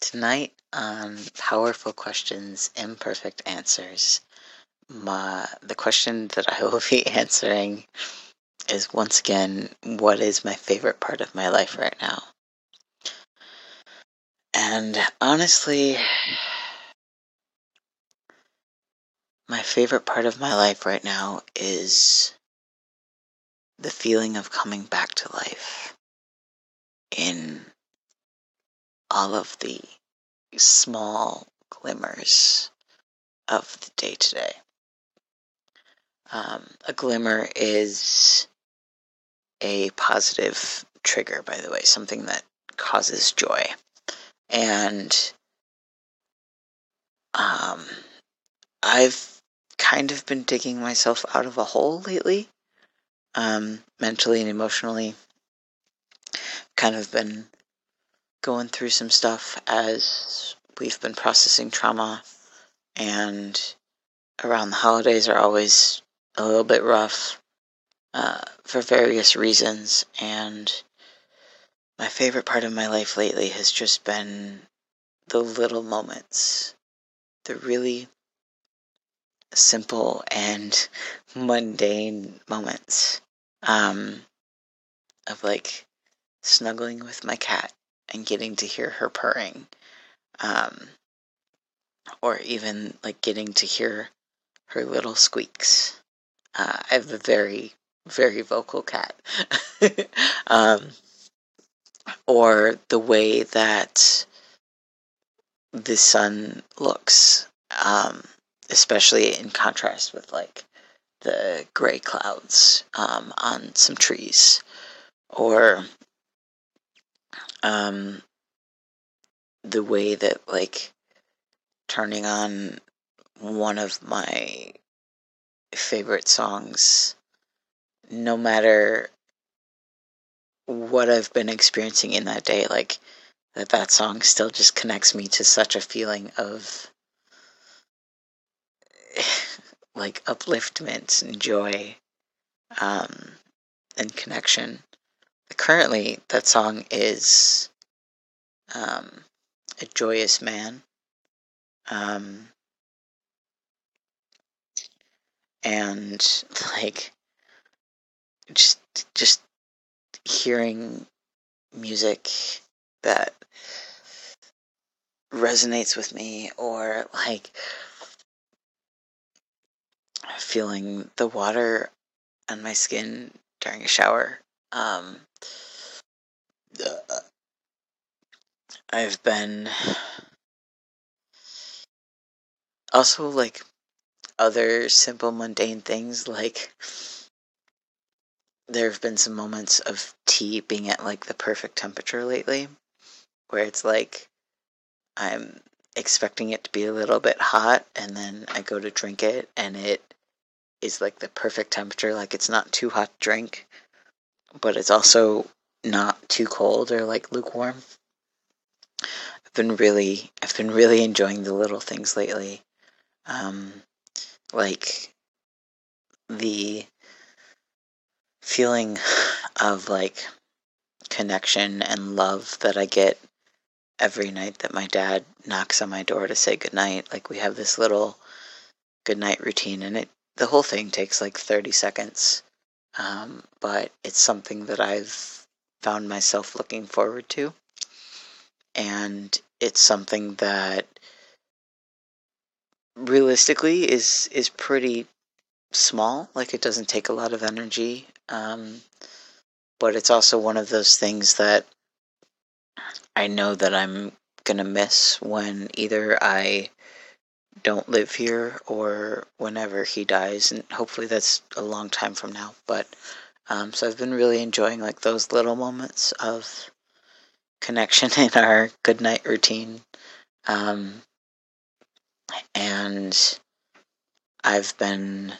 Tonight on Powerful Questions, Imperfect Answers, my, the question that I will be answering is once again, what is my favorite part of my life right now? And honestly, my favorite part of my life right now is the feeling of coming back to life in all of the small glimmers of the day to day. A glimmer is a positive trigger, by the way, something that causes joy. And um, I've kind of been digging myself out of a hole lately, um, mentally and emotionally. Kind of been going through some stuff as we've been processing trauma, and around the holidays are always a little bit rough uh, for various reasons. And my favorite part of my life lately has just been the little moments, the really simple and mundane moments um, of like snuggling with my cat and getting to hear her purring, um, or even like getting to hear her little squeaks. Uh, I have a very, very vocal cat. um, or the way that the sun looks, um, especially in contrast with like the gray clouds um, on some trees, or um, the way that like turning on one of my favorite songs, no matter what I've been experiencing in that day, like that that song still just connects me to such a feeling of like upliftment and joy um, and connection. Currently, that song is um, a joyous man. Um, and like just just hearing music that resonates with me or like feeling the water on my skin during a shower um I've been also like other simple mundane things like there have been some moments of tea being at like the perfect temperature lately where it's like I'm expecting it to be a little bit hot and then I go to drink it and it is like the perfect temperature like it's not too hot to drink but it's also not too cold or like lukewarm. I've been really I've been really enjoying the little things lately. Um like the feeling of like connection and love that I get every night that my dad knocks on my door to say goodnight. Like we have this little goodnight routine, and it the whole thing takes like 30 seconds, um, but it's something that I've found myself looking forward to, and it's something that realistically is is pretty small. Like it doesn't take a lot of energy, um, but it's also one of those things that I know that I'm gonna miss when either I don't live here or whenever he dies, and hopefully that's a long time from now. But um, so I've been really enjoying like those little moments of connection in our good night routine. Um, and I've been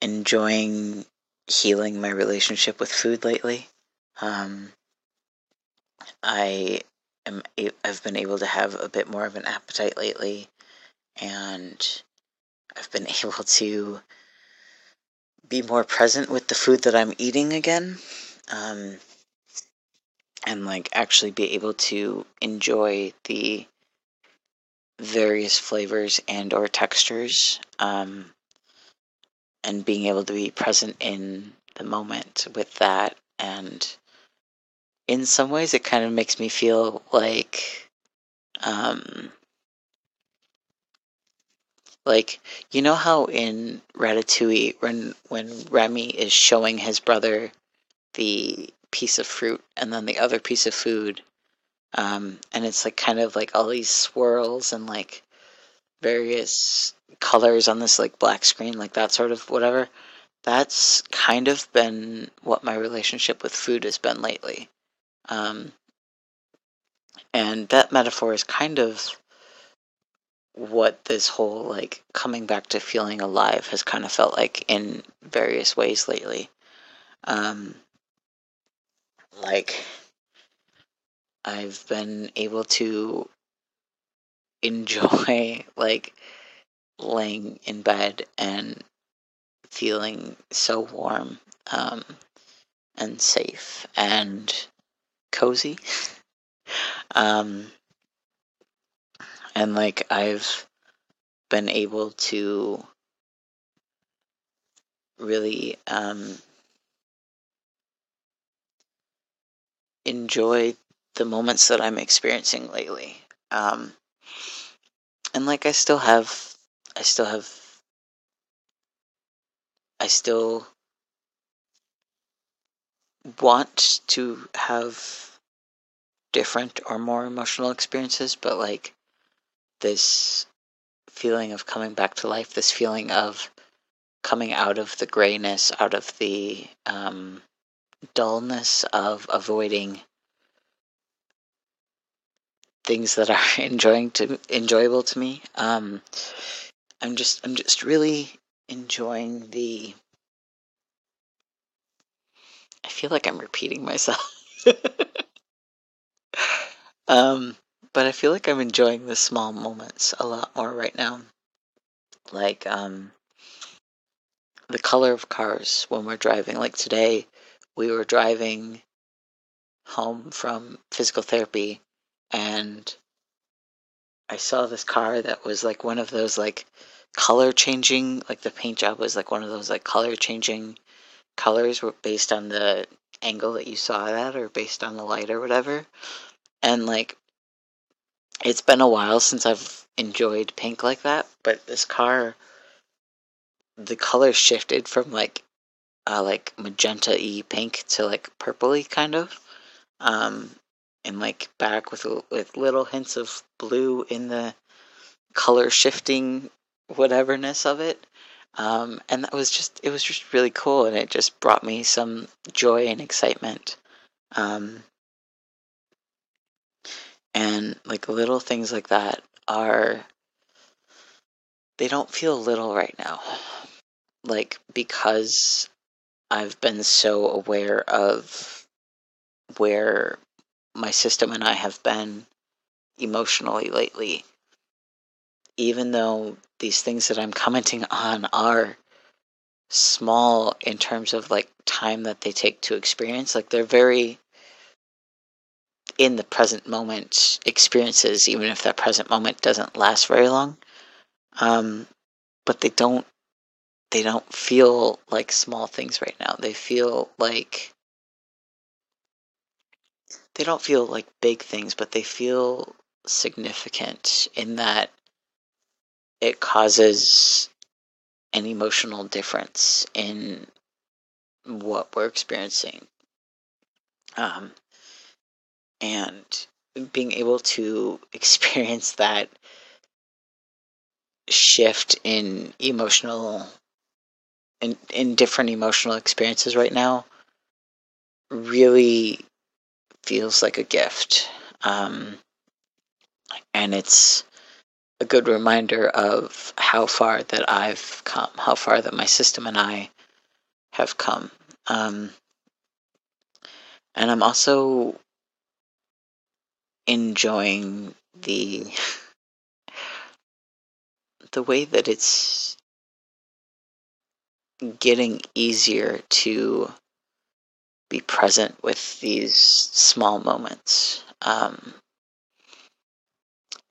enjoying healing my relationship with food lately. Um, I am I've been able to have a bit more of an appetite lately, and I've been able to be more present with the food that I'm eating again. Um, and like actually be able to enjoy the various flavors and or textures um, and being able to be present in the moment with that and in some ways it kind of makes me feel like um like you know how in Ratatouille when when Remy is showing his brother the piece of fruit and then the other piece of food um and it's like kind of like all these swirls and like various colors on this like black screen like that sort of whatever that's kind of been what my relationship with food has been lately. Um, and that metaphor is kind of what this whole like coming back to feeling alive has kind of felt like in various ways lately. Um, like I've been able to enjoy like laying in bed and feeling so warm um, and safe and cozy. um, and like I've been able to really um, enjoy the moments that I'm experiencing lately. Um, and like I still have, I still have, I still want to have different or more emotional experiences, but like this feeling of coming back to life, this feeling of coming out of the grayness, out of the um, dullness of avoiding things that are enjoying to enjoyable to me. Um, I'm just I'm just really enjoying the. I feel like I'm repeating myself. um, but I feel like I'm enjoying the small moments a lot more right now. Like um, the color of cars when we're driving. Like today, we were driving home from physical therapy and I saw this car that was like one of those like color changing like the paint job was like one of those like color changing colors were based on the angle that you saw it at or based on the light or whatever and like it's been a while since I've enjoyed pink like that but this car the color shifted from like uh, like magenta y pink to like purpley kind of um and like back with with little hints of blue in the color shifting whateverness of it um and that was just it was just really cool and it just brought me some joy and excitement um and like little things like that are they don't feel little right now like because I've been so aware of where my system and I have been emotionally lately. Even though these things that I'm commenting on are small in terms of like time that they take to experience, like they're very in the present moment experiences, even if that present moment doesn't last very long. Um, but they don't they don't feel like small things right now. They feel like they don't feel like big things, but they feel significant in that it causes an emotional difference in what we're experiencing. Um, and being able to experience that shift in emotional in, in different emotional experiences right now really feels like a gift. Um, and it's a good reminder of how far that I've come, how far that my system and I have come. Um, and I'm also enjoying the the way that it's getting easier to be present with these small moments. Um,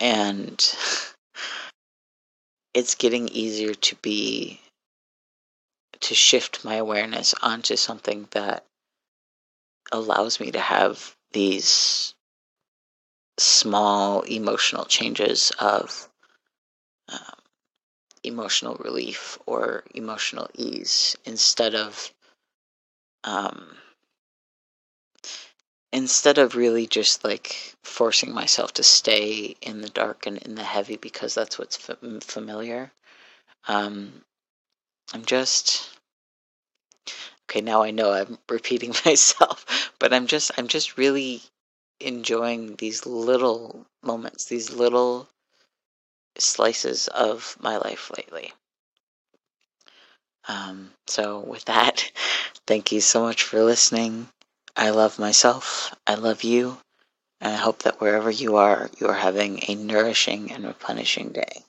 and it's getting easier to be to shift my awareness onto something that allows me to have these small emotional changes of um, emotional relief or emotional ease instead of um, instead of really just like forcing myself to stay in the dark and in the heavy because that's what's f- familiar. Um, i'm just okay now i know i'm repeating myself but i'm just i'm just really enjoying these little moments these little slices of my life lately. Um, so with that thank you so much for listening. I love myself. I love you. And i hope that wherever you are you are having a nourishing and replenishing day